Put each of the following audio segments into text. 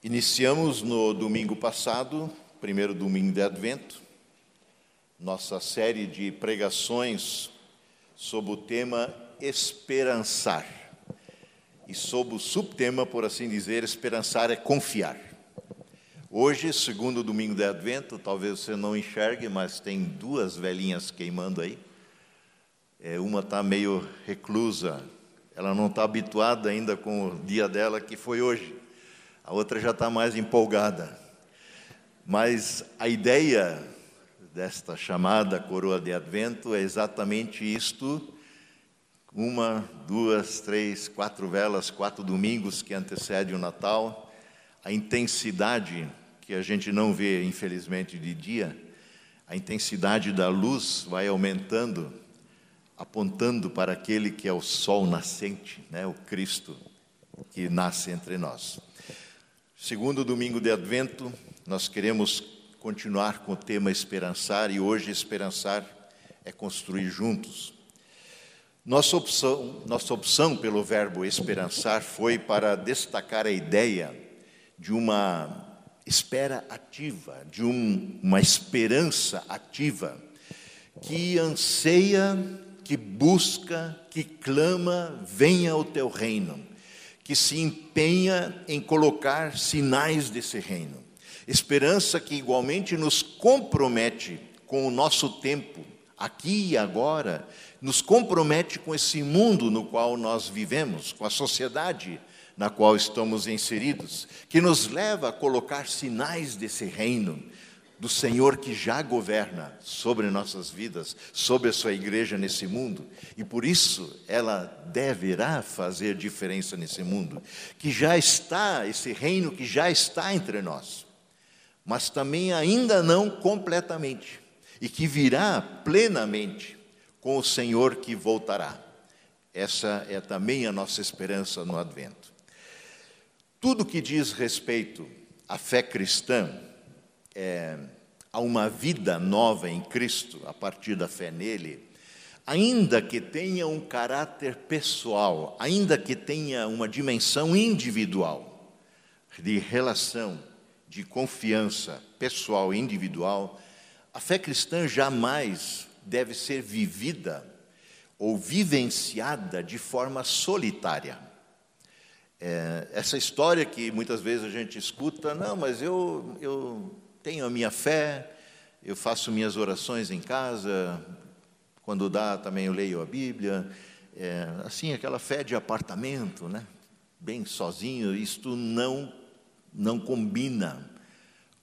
Iniciamos no domingo passado, primeiro domingo de Advento, nossa série de pregações sob o tema Esperançar. E sob o subtema, por assim dizer, esperançar é confiar. Hoje, segundo domingo de Advento, talvez você não enxergue, mas tem duas velhinhas queimando aí. É, uma está meio reclusa, ela não está habituada ainda com o dia dela, que foi hoje. A outra já está mais empolgada. Mas a ideia desta chamada coroa de Advento é exatamente isto: uma, duas, três, quatro velas, quatro domingos que antecedem o Natal, a intensidade que a gente não vê, infelizmente, de dia, a intensidade da luz vai aumentando apontando para aquele que é o sol nascente, né, o Cristo que nasce entre nós. Segundo domingo de Advento, nós queremos continuar com o tema esperançar e hoje esperançar é construir juntos. Nossa opção, nossa opção pelo verbo esperançar foi para destacar a ideia de uma espera ativa, de um, uma esperança ativa que anseia que busca, que clama, venha o teu reino, que se empenha em colocar sinais desse reino. Esperança que igualmente nos compromete com o nosso tempo, aqui e agora, nos compromete com esse mundo no qual nós vivemos, com a sociedade na qual estamos inseridos, que nos leva a colocar sinais desse reino, do Senhor que já governa sobre nossas vidas, sobre a sua igreja nesse mundo, e por isso ela deverá fazer diferença nesse mundo, que já está, esse reino que já está entre nós, mas também ainda não completamente, e que virá plenamente com o Senhor que voltará. Essa é também a nossa esperança no Advento. Tudo que diz respeito à fé cristã, é, a uma vida nova em Cristo, a partir da fé nele, ainda que tenha um caráter pessoal, ainda que tenha uma dimensão individual, de relação, de confiança pessoal e individual, a fé cristã jamais deve ser vivida ou vivenciada de forma solitária. É, essa história que muitas vezes a gente escuta, não, mas eu, eu tenho a minha fé, eu faço minhas orações em casa, quando dá também eu leio a Bíblia, é, assim, aquela fé de apartamento, né? bem sozinho, isto não, não combina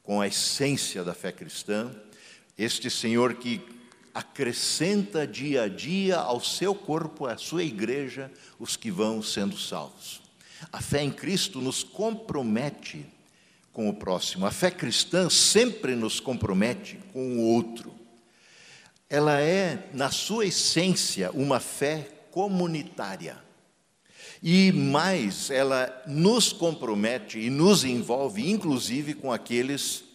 com a essência da fé cristã. Este Senhor que acrescenta dia a dia ao seu corpo, à sua igreja, os que vão sendo salvos. A fé em Cristo nos compromete com o próximo. A fé cristã sempre nos compromete com o outro. Ela é, na sua essência, uma fé comunitária. E mais, ela nos compromete e nos envolve, inclusive, com aqueles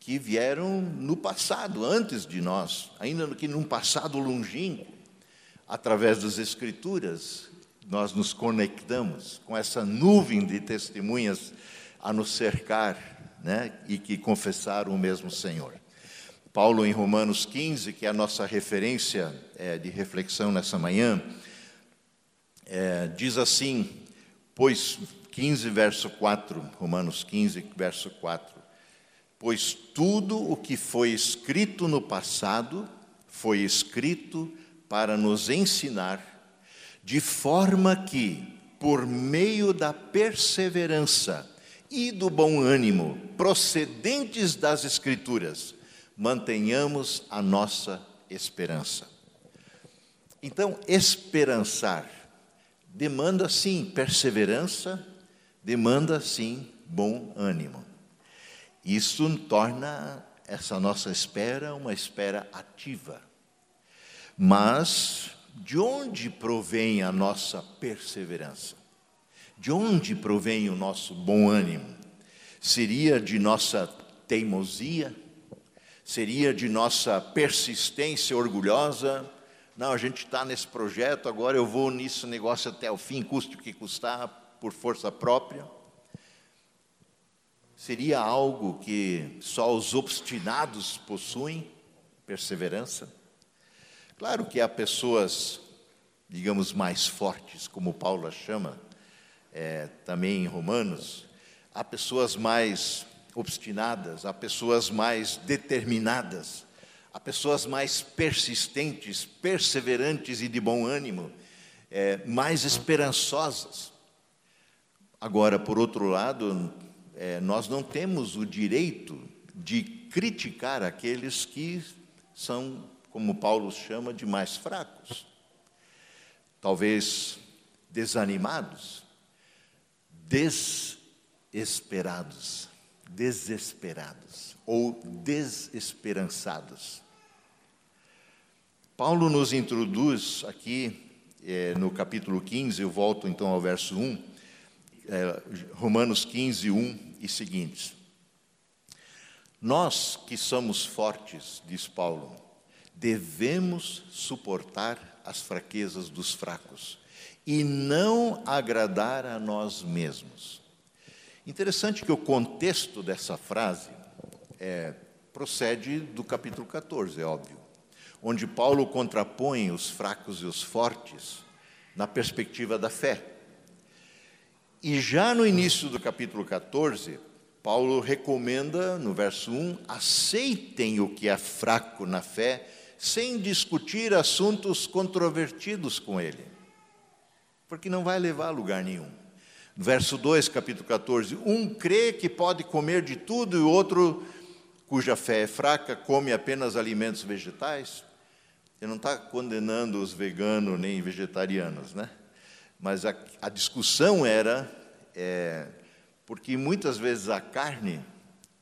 que vieram no passado, antes de nós, ainda que num passado longínquo, através das Escrituras, nós nos conectamos com essa nuvem de testemunhas a nos cercar né, e que confessaram o mesmo Senhor. Paulo, em Romanos 15, que é a nossa referência é, de reflexão nessa manhã, é, diz assim: Pois, 15, verso 4, Romanos 15, verso 4: Pois tudo o que foi escrito no passado foi escrito para nos ensinar de forma que, por meio da perseverança e do bom ânimo procedentes das Escrituras, mantenhamos a nossa esperança. Então, esperançar demanda sim perseverança, demanda sim bom ânimo. Isso torna essa nossa espera uma espera ativa. Mas de onde provém a nossa perseverança? De onde provém o nosso bom ânimo? Seria de nossa teimosia? Seria de nossa persistência orgulhosa? Não, a gente está nesse projeto, agora eu vou nisso negócio até o fim, custe o que custar, por força própria. Seria algo que só os obstinados possuem? Perseverança? Claro que há pessoas, digamos, mais fortes, como Paulo chama, é, também em Romanos, há pessoas mais obstinadas, há pessoas mais determinadas, há pessoas mais persistentes, perseverantes e de bom ânimo, é, mais esperançosas. Agora, por outro lado, é, nós não temos o direito de criticar aqueles que são, como Paulo chama, de mais fracos, talvez desanimados, desesperados, desesperados ou desesperançados. Paulo nos introduz aqui é, no capítulo 15, eu volto então ao verso 1, é, Romanos 15, 1 e seguintes. Nós que somos fortes, diz Paulo, devemos suportar as fraquezas dos fracos e não agradar a nós mesmos. Interessante que o contexto dessa frase é, procede do capítulo 14, é óbvio, onde Paulo contrapõe os fracos e os fortes na perspectiva da fé. E já no início do capítulo 14, Paulo recomenda, no verso 1, aceitem o que é fraco na fé, sem discutir assuntos controvertidos com ele, porque não vai levar a lugar nenhum. Verso 2, capítulo 14: Um crê que pode comer de tudo e o outro, cuja fé é fraca, come apenas alimentos vegetais. Ele não está condenando os veganos nem vegetarianos, né? Mas a, a discussão era, é, porque muitas vezes a carne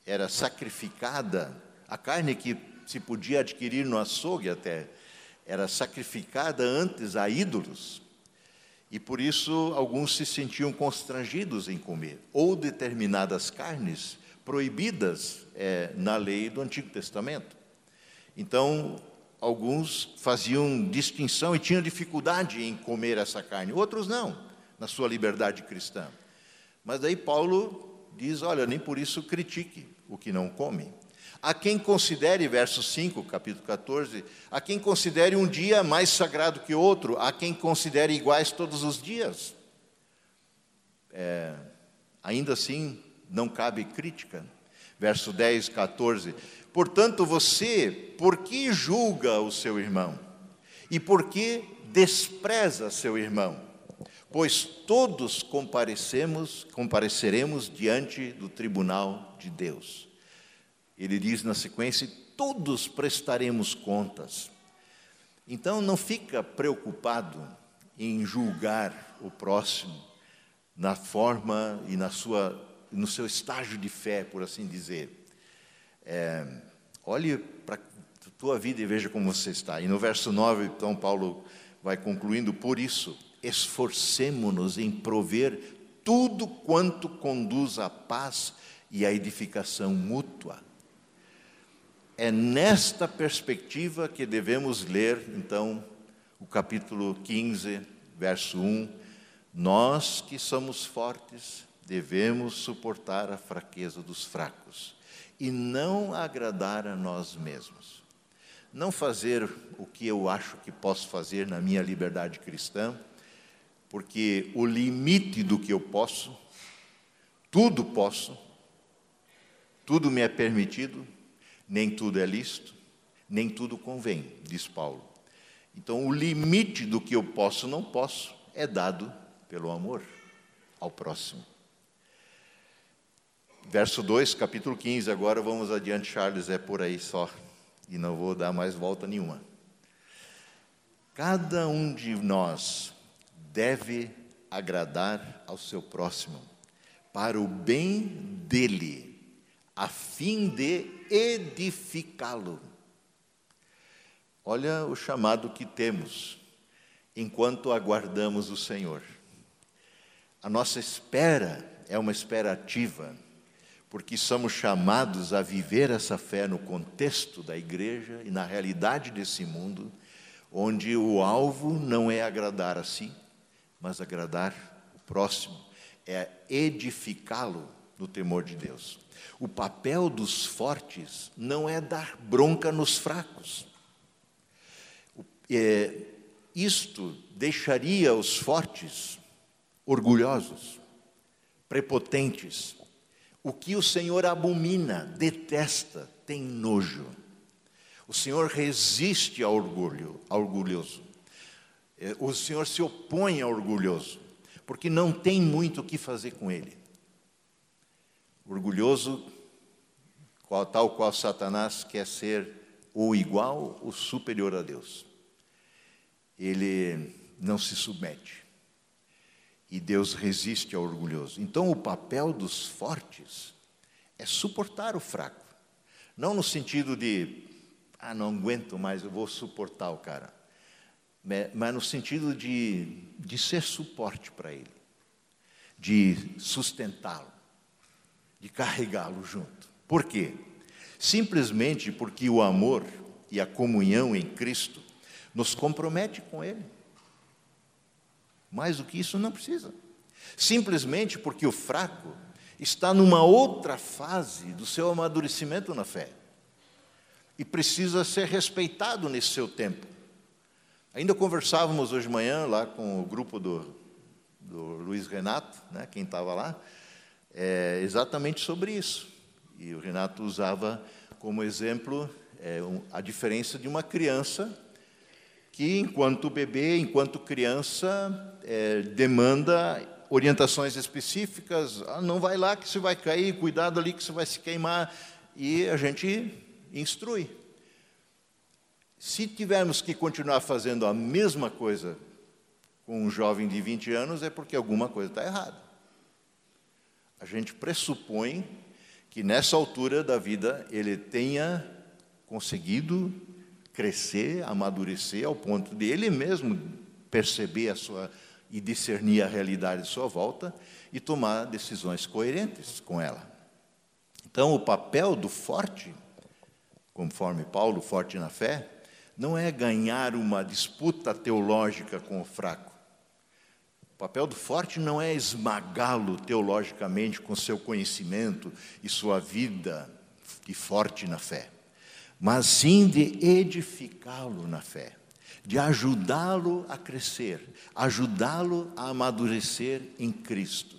era sacrificada, a carne que se podia adquirir no açougue até, era sacrificada antes a ídolos. E por isso alguns se sentiam constrangidos em comer, ou determinadas carnes proibidas é, na lei do Antigo Testamento. Então, alguns faziam distinção e tinham dificuldade em comer essa carne, outros não, na sua liberdade cristã. Mas daí Paulo diz: olha, nem por isso critique o que não come. A quem considere, verso 5, capítulo 14, a quem considere um dia mais sagrado que outro, a quem considere iguais todos os dias. É, ainda assim, não cabe crítica. Verso 10, 14. Portanto, você, por que julga o seu irmão? E por que despreza seu irmão? Pois todos comparecemos, compareceremos diante do tribunal de Deus. Ele diz na sequência: todos prestaremos contas. Então não fica preocupado em julgar o próximo na forma e na sua, no seu estágio de fé, por assim dizer. É, olhe para a tua vida e veja como você está. E no verso 9, então, Paulo vai concluindo: por isso, esforcemo-nos em prover tudo quanto conduz à paz e à edificação mútua é nesta perspectiva que devemos ler, então, o capítulo 15, verso 1. Nós que somos fortes, devemos suportar a fraqueza dos fracos e não agradar a nós mesmos. Não fazer o que eu acho que posso fazer na minha liberdade cristã, porque o limite do que eu posso, tudo posso, tudo me é permitido, nem tudo é lícito, nem tudo convém, diz Paulo. Então, o limite do que eu posso não posso é dado pelo amor ao próximo. Verso 2, capítulo 15, agora vamos adiante, Charles, é por aí só, e não vou dar mais volta nenhuma. Cada um de nós deve agradar ao seu próximo, para o bem dele a fim de edificá-lo. Olha o chamado que temos enquanto aguardamos o Senhor. A nossa espera é uma espera ativa, porque somos chamados a viver essa fé no contexto da igreja e na realidade desse mundo, onde o alvo não é agradar a si, mas agradar o próximo, é edificá-lo no temor de Deus. O papel dos fortes não é dar bronca nos fracos. É, isto deixaria os fortes orgulhosos, prepotentes. O que o Senhor abomina, detesta, tem nojo. O Senhor resiste ao orgulho, ao orgulhoso. É, o Senhor se opõe ao orgulhoso, porque não tem muito o que fazer com ele. Orgulhoso, tal qual Satanás quer ser ou igual ou superior a Deus. Ele não se submete. E Deus resiste ao orgulhoso. Então, o papel dos fortes é suportar o fraco. Não no sentido de, ah, não aguento mais, eu vou suportar o cara. Mas no sentido de, de ser suporte para ele, de sustentá-lo de carregá-lo junto. Por quê? Simplesmente porque o amor e a comunhão em Cristo nos compromete com Ele. Mais do que isso não precisa. Simplesmente porque o fraco está numa outra fase do seu amadurecimento na fé e precisa ser respeitado nesse seu tempo. Ainda conversávamos hoje de manhã lá com o grupo do, do Luiz Renato, né, quem estava lá, é exatamente sobre isso. E o Renato usava como exemplo é, um, a diferença de uma criança que, enquanto bebê, enquanto criança, é, demanda orientações específicas. Ah, não vai lá que você vai cair, cuidado ali que você vai se queimar. E a gente instrui. Se tivermos que continuar fazendo a mesma coisa com um jovem de 20 anos, é porque alguma coisa está errada a gente pressupõe que nessa altura da vida ele tenha conseguido crescer, amadurecer ao ponto de ele mesmo perceber a sua e discernir a realidade de sua volta e tomar decisões coerentes com ela. Então, o papel do forte, conforme Paulo, forte na fé, não é ganhar uma disputa teológica com o fraco o papel do forte não é esmagá-lo teologicamente com seu conhecimento e sua vida e forte na fé, mas sim de edificá-lo na fé, de ajudá-lo a crescer, ajudá-lo a amadurecer em Cristo.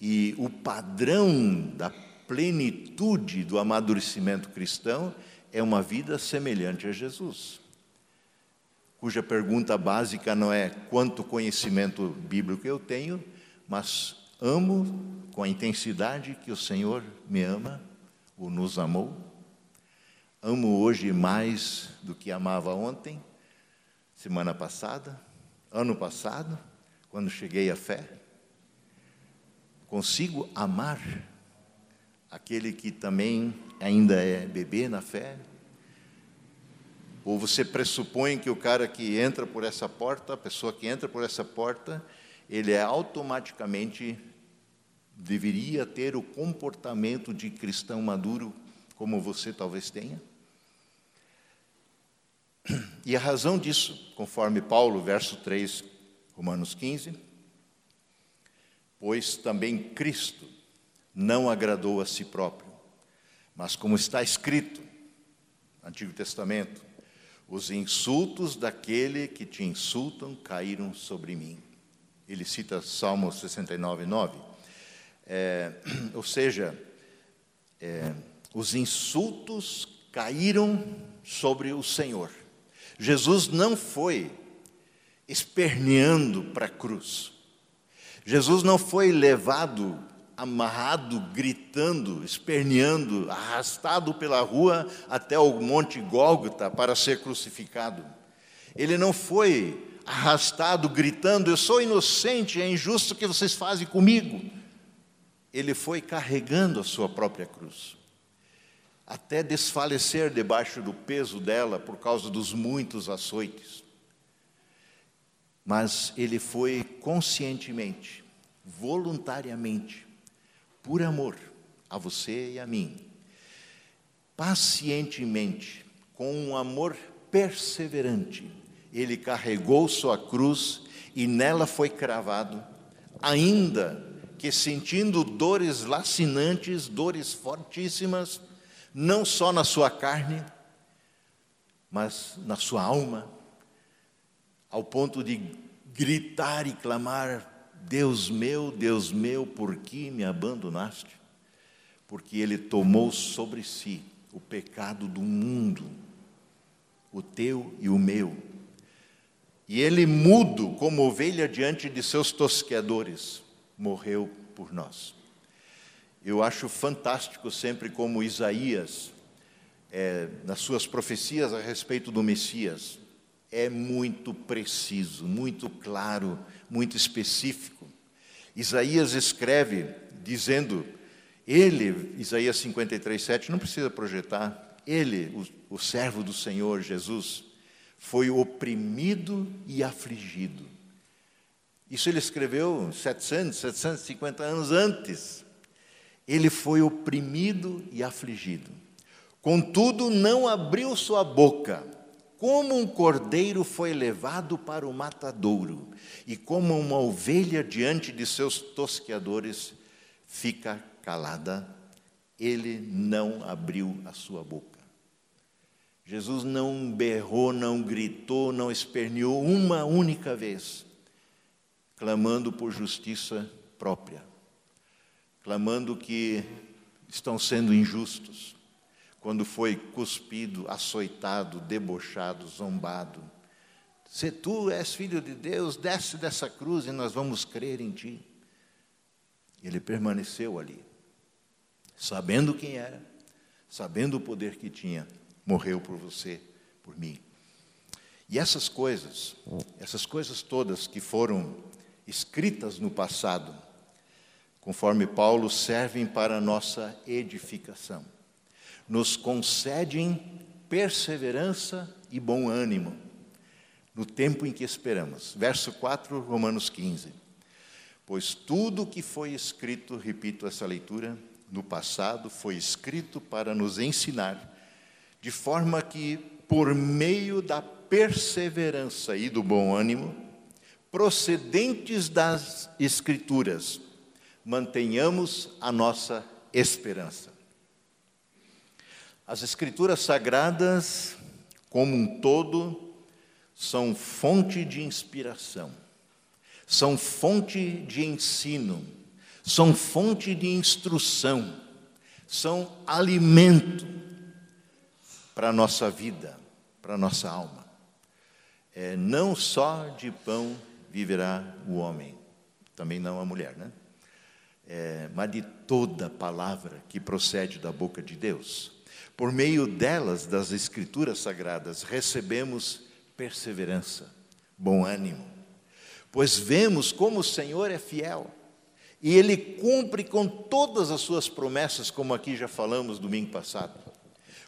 E o padrão da plenitude do amadurecimento cristão é uma vida semelhante a Jesus cuja pergunta básica não é quanto conhecimento bíblico eu tenho, mas amo com a intensidade que o Senhor me ama, ou nos amou. Amo hoje mais do que amava ontem, semana passada, ano passado, quando cheguei à fé. Consigo amar aquele que também ainda é bebê na fé, ou você pressupõe que o cara que entra por essa porta, a pessoa que entra por essa porta, ele é automaticamente deveria ter o comportamento de cristão maduro como você talvez tenha? E a razão disso, conforme Paulo, verso 3, Romanos 15, pois também Cristo não agradou a si próprio, mas como está escrito, Antigo Testamento, os insultos daquele que te insultam caíram sobre mim. Ele cita Salmo 69, 9. É, ou seja, é, os insultos caíram sobre o Senhor. Jesus não foi esperneando para a cruz. Jesus não foi levado amarrado, gritando, esperneando, arrastado pela rua até o Monte Gólgota para ser crucificado. Ele não foi arrastado, gritando: Eu sou inocente, é injusto o que vocês fazem comigo. Ele foi carregando a sua própria cruz, até desfalecer debaixo do peso dela por causa dos muitos açoites. Mas ele foi conscientemente, voluntariamente, por amor a você e a mim, pacientemente, com um amor perseverante, ele carregou sua cruz e nela foi cravado, ainda que, sentindo dores lacinantes, dores fortíssimas, não só na sua carne, mas na sua alma, ao ponto de gritar e clamar: Deus meu, Deus meu, por que me abandonaste? Porque Ele tomou sobre si o pecado do mundo, o teu e o meu. E Ele, mudo como ovelha diante de seus tosqueadores, morreu por nós. Eu acho fantástico sempre como Isaías, é, nas suas profecias a respeito do Messias, é muito preciso, muito claro, muito específico. Isaías escreve dizendo, ele, Isaías 53, 7, não precisa projetar, ele, o, o servo do Senhor Jesus, foi oprimido e afligido. Isso ele escreveu 700, 750 anos antes. Ele foi oprimido e afligido. Contudo, não abriu sua boca como um cordeiro foi levado para o matadouro, e como uma ovelha diante de seus tosqueadores fica calada, ele não abriu a sua boca. Jesus não berrou, não gritou, não esperneou uma única vez, clamando por justiça própria, clamando que estão sendo injustos, quando foi cuspido, açoitado, debochado, zombado. Se tu és filho de Deus, desce dessa cruz e nós vamos crer em ti. Ele permaneceu ali, sabendo quem era, sabendo o poder que tinha, morreu por você, por mim. E essas coisas, essas coisas todas que foram escritas no passado, conforme Paulo, servem para a nossa edificação nos concedem perseverança e bom ânimo no tempo em que esperamos. Verso 4, Romanos 15. Pois tudo que foi escrito, repito essa leitura, no passado foi escrito para nos ensinar, de forma que, por meio da perseverança e do bom ânimo, procedentes das Escrituras, mantenhamos a nossa esperança. As Escrituras Sagradas, como um todo, são fonte de inspiração, são fonte de ensino, são fonte de instrução, são alimento para a nossa vida, para a nossa alma. É, não só de pão viverá o homem, também não a mulher, né? É, mas de toda palavra que procede da boca de Deus. Por meio delas, das Escrituras Sagradas, recebemos perseverança, bom ânimo, pois vemos como o Senhor é fiel e Ele cumpre com todas as suas promessas, como aqui já falamos domingo passado.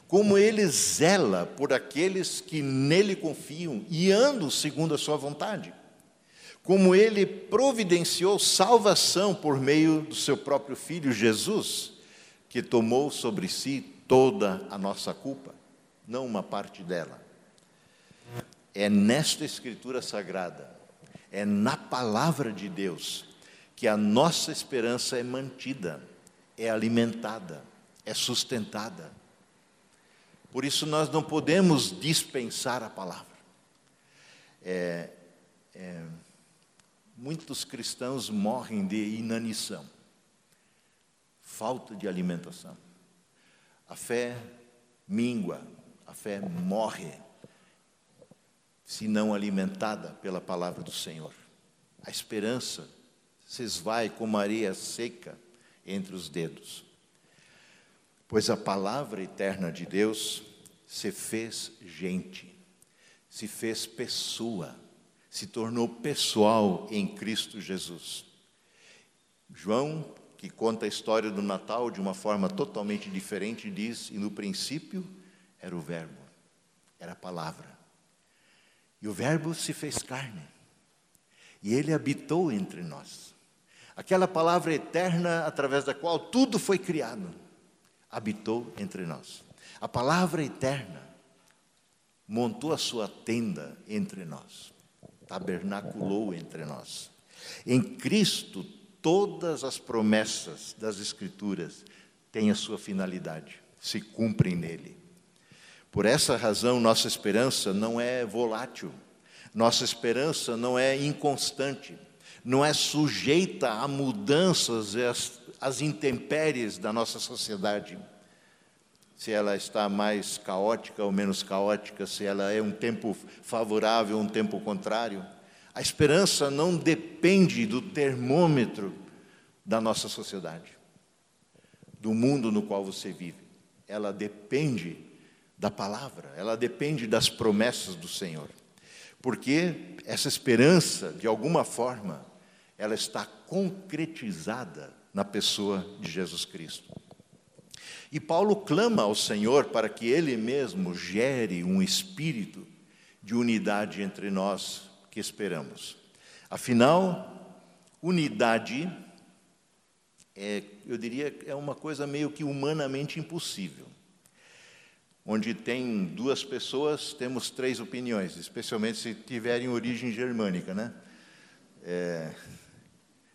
Como Ele zela por aqueles que nele confiam e andam segundo a Sua vontade. Como Ele providenciou salvação por meio do Seu próprio Filho Jesus, que tomou sobre si toda a nossa culpa, não uma parte dela. É nesta Escritura Sagrada, é na palavra de Deus, que a nossa esperança é mantida, é alimentada, é sustentada. Por isso nós não podemos dispensar a palavra. É, é, muitos cristãos morrem de inanição, falta de alimentação. A fé mingua, a fé morre, se não alimentada pela palavra do Senhor. A esperança se esvai como areia seca entre os dedos. Pois a palavra eterna de Deus se fez gente, se fez pessoa, se tornou pessoal em Cristo Jesus. João que conta a história do Natal de uma forma totalmente diferente, diz: E no princípio era o Verbo, era a palavra. E o Verbo se fez carne, e ele habitou entre nós. Aquela palavra eterna através da qual tudo foi criado, habitou entre nós. A palavra eterna montou a sua tenda entre nós, tabernaculou entre nós. Em Cristo todas as promessas das Escrituras têm a sua finalidade, se cumprem nele. Por essa razão, nossa esperança não é volátil, nossa esperança não é inconstante, não é sujeita a mudanças e às, intempéries da nossa sociedade. Se ela está mais caótica ou menos caótica, se ela é um tempo favorável ou um tempo contrário. A esperança não depende do termômetro da nossa sociedade, do mundo no qual você vive. Ela depende da palavra, ela depende das promessas do Senhor. Porque essa esperança, de alguma forma, ela está concretizada na pessoa de Jesus Cristo. E Paulo clama ao Senhor para que ele mesmo gere um espírito de unidade entre nós que esperamos. Afinal, unidade é, eu diria, é uma coisa meio que humanamente impossível. Onde tem duas pessoas, temos três opiniões, especialmente se tiverem origem germânica, né? É,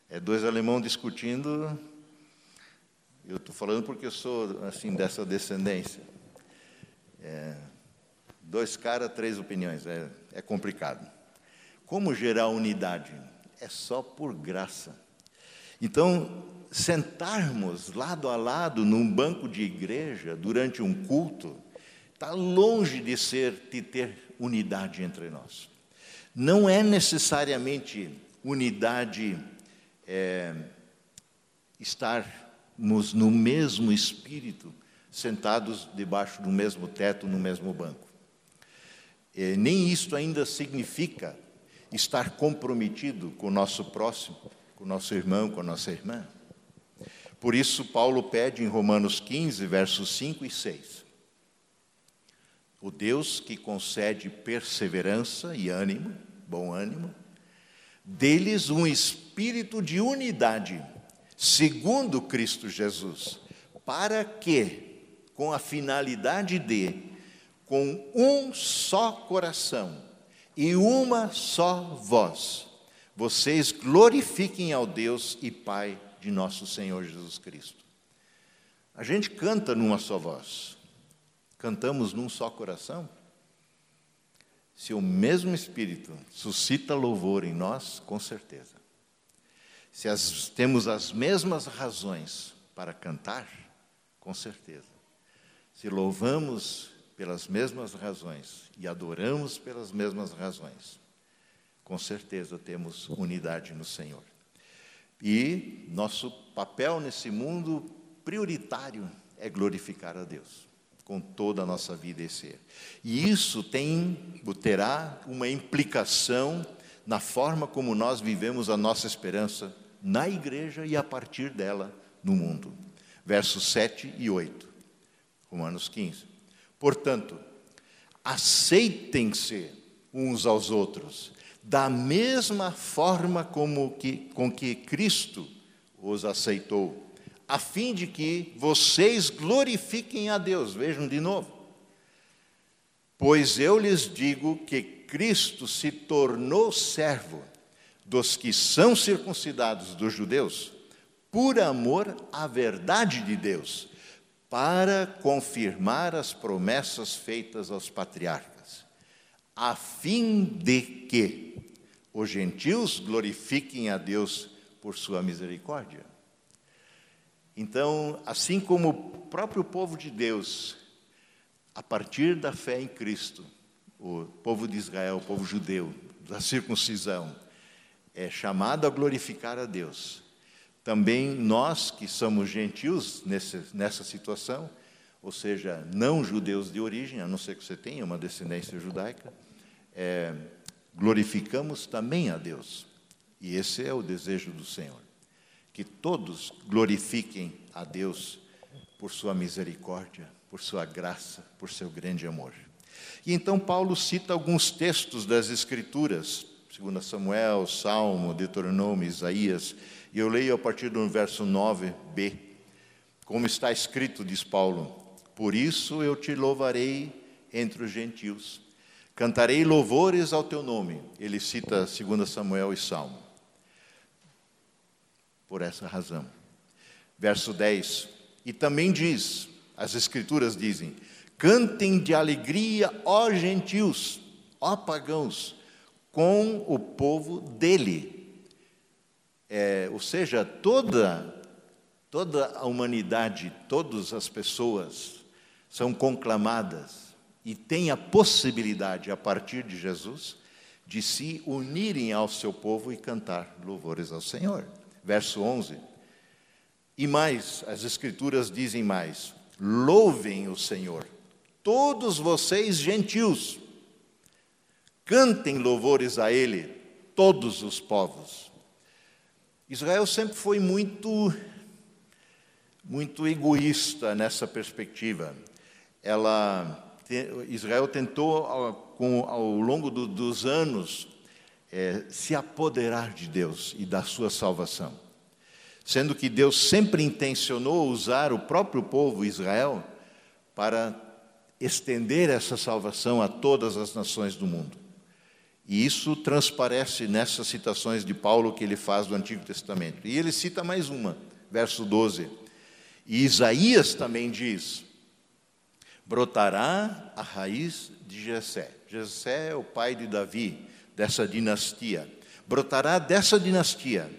é dois alemãos discutindo. Eu estou falando porque eu sou assim dessa descendência. É, dois caras, três opiniões. É, é complicado. Como gerar unidade? É só por graça. Então, sentarmos lado a lado num banco de igreja durante um culto está longe de ser de ter unidade entre nós. Não é necessariamente unidade é, estarmos no mesmo espírito, sentados debaixo do mesmo teto, no mesmo banco. É, nem isto ainda significa estar comprometido com o nosso próximo, com o nosso irmão, com a nossa irmã. Por isso, Paulo pede em Romanos 15, versos 5 e 6. O Deus que concede perseverança e ânimo, bom ânimo, deles um espírito de unidade, segundo Cristo Jesus, para que, com a finalidade de, com um só coração, e uma só voz, vocês glorifiquem ao Deus e Pai de nosso Senhor Jesus Cristo. A gente canta numa só voz, cantamos num só coração. Se o mesmo Espírito suscita louvor em nós, com certeza. Se as, temos as mesmas razões para cantar, com certeza. Se louvamos pelas mesmas razões e adoramos pelas mesmas razões, com certeza temos unidade no Senhor. E nosso papel nesse mundo prioritário é glorificar a Deus com toda a nossa vida e ser. E isso tem terá uma implicação na forma como nós vivemos a nossa esperança na igreja e a partir dela no mundo. Versos 7 e 8. Romanos 15. Portanto, aceitem-se uns aos outros, da mesma forma como que, com que Cristo os aceitou, a fim de que vocês glorifiquem a Deus. Vejam de novo. Pois eu lhes digo que Cristo se tornou servo dos que são circuncidados dos judeus, por amor à verdade de Deus, para confirmar as promessas feitas aos patriarcas, a fim de que os gentios glorifiquem a Deus por sua misericórdia. Então, assim como o próprio povo de Deus, a partir da fé em Cristo, o povo de Israel, o povo judeu, da circuncisão, é chamado a glorificar a Deus. Também nós que somos gentios nessa, nessa situação, ou seja, não judeus de origem, a não ser que você tenha uma descendência judaica, é, glorificamos também a Deus. E esse é o desejo do Senhor. Que todos glorifiquem a Deus por sua misericórdia, por sua graça, por seu grande amor. E então Paulo cita alguns textos das Escrituras, 2 Samuel, Salmo, Deuteronômio, Isaías, e eu leio a partir do verso 9b, como está escrito, diz Paulo: Por isso eu te louvarei entre os gentios Cantarei louvores ao teu nome. Ele cita 2 Samuel e Salmo. por essa razão. Verso 10: E também diz, as Escrituras dizem: cantem de alegria, ó gentios, ó pagãos, com o povo dele. É, ou seja, toda, toda a humanidade, todas as pessoas são conclamadas e têm a possibilidade, a partir de Jesus, de se unirem ao seu povo e cantar louvores ao Senhor. Verso 11. E mais, as Escrituras dizem mais: louvem o Senhor, todos vocês gentios, cantem louvores a Ele, todos os povos. Israel sempre foi muito, muito egoísta nessa perspectiva. Ela, Israel tentou com, ao longo do, dos anos, é, se apoderar de Deus e da sua salvação. Sendo que Deus sempre intencionou usar o próprio povo Israel para estender essa salvação a todas as nações do mundo. E isso transparece nessas citações de Paulo que ele faz do Antigo Testamento. E ele cita mais uma, verso 12. E Isaías também diz: brotará a raiz de Jessé. Jessé é o pai de Davi, dessa dinastia. Brotará dessa dinastia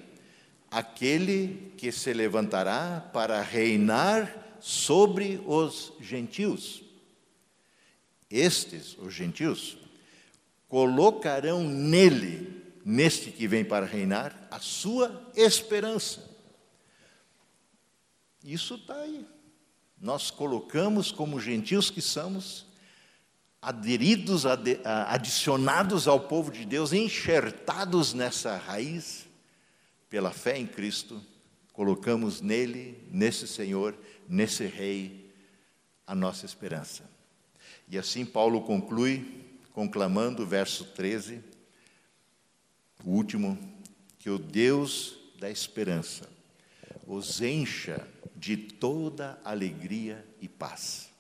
aquele que se levantará para reinar sobre os gentios. Estes, os gentios, colocarão nele, neste que vem para reinar, a sua esperança. Isso está aí. Nós colocamos como gentios que somos aderidos, adicionados ao povo de Deus, enxertados nessa raiz, pela fé em Cristo, colocamos nele, nesse Senhor, nesse Rei, a nossa esperança. E assim Paulo conclui, conclamando verso 13, o último, que o Deus da esperança os encha de toda alegria e paz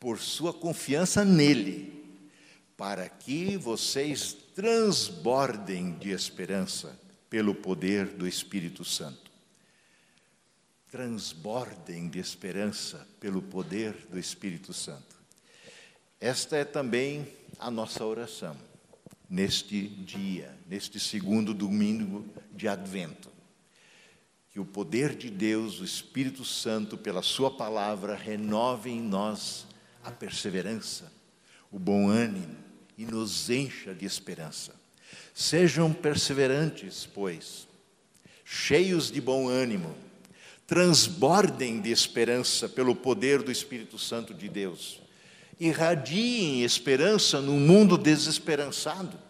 por sua confiança nele, para que vocês transbordem de esperança pelo poder do Espírito Santo. Transbordem de esperança pelo poder do Espírito Santo. Esta é também a nossa oração neste dia, neste segundo domingo de Advento. Que o poder de Deus, o Espírito Santo, pela Sua palavra, renove em nós a perseverança, o bom ânimo e nos encha de esperança. Sejam perseverantes, pois, cheios de bom ânimo, transbordem de esperança pelo poder do Espírito Santo de Deus, irradiem esperança no mundo desesperançado,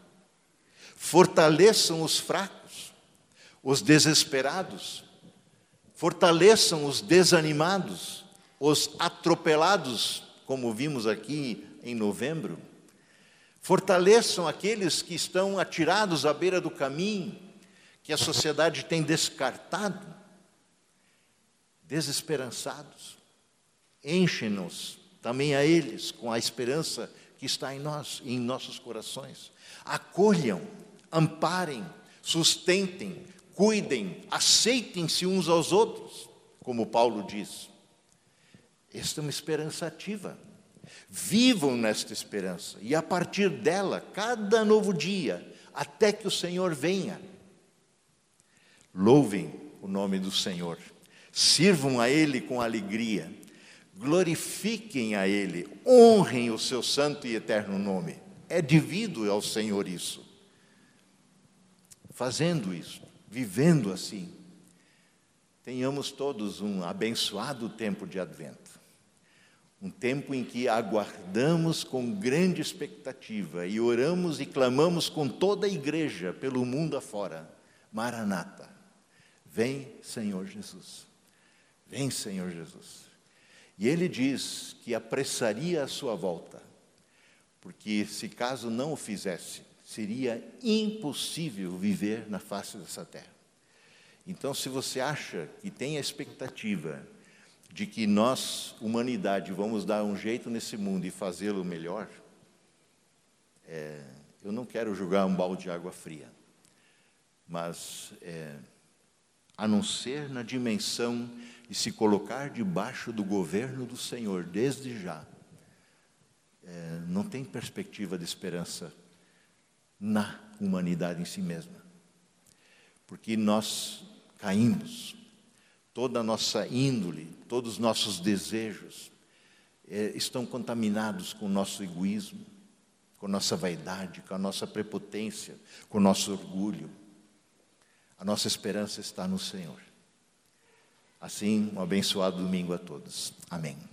fortaleçam os fracos, os desesperados, fortaleçam os desanimados, os atropelados como vimos aqui em novembro. Fortaleçam aqueles que estão atirados à beira do caminho, que a sociedade tem descartado, desesperançados. Enchem-nos também a eles com a esperança que está em nós e em nossos corações. Acolham, amparem, sustentem, cuidem, aceitem-se uns aos outros, como Paulo diz. Esta é uma esperança ativa. Vivam nesta esperança e a partir dela, cada novo dia, até que o Senhor venha. Louvem o nome do Senhor, sirvam a Ele com alegria, glorifiquem a Ele, honrem o seu santo e eterno nome. É devido ao Senhor isso. Fazendo isso, vivendo assim, tenhamos todos um abençoado tempo de advento um tempo em que aguardamos com grande expectativa e oramos e clamamos com toda a igreja pelo mundo afora. Maranata, vem Senhor Jesus, vem Senhor Jesus. E ele diz que apressaria a sua volta, porque se caso não o fizesse, seria impossível viver na face dessa terra. Então, se você acha que tem a expectativa de que nós, humanidade, vamos dar um jeito nesse mundo e fazê-lo melhor, é, eu não quero jogar um balde de água fria, mas é, a não ser na dimensão de se colocar debaixo do governo do Senhor desde já, é, não tem perspectiva de esperança na humanidade em si mesma. Porque nós caímos, toda a nossa índole, todos os nossos desejos é, estão contaminados com o nosso egoísmo, com a nossa vaidade, com a nossa prepotência, com o nosso orgulho. A nossa esperança está no Senhor. Assim, um abençoado domingo a todos. Amém.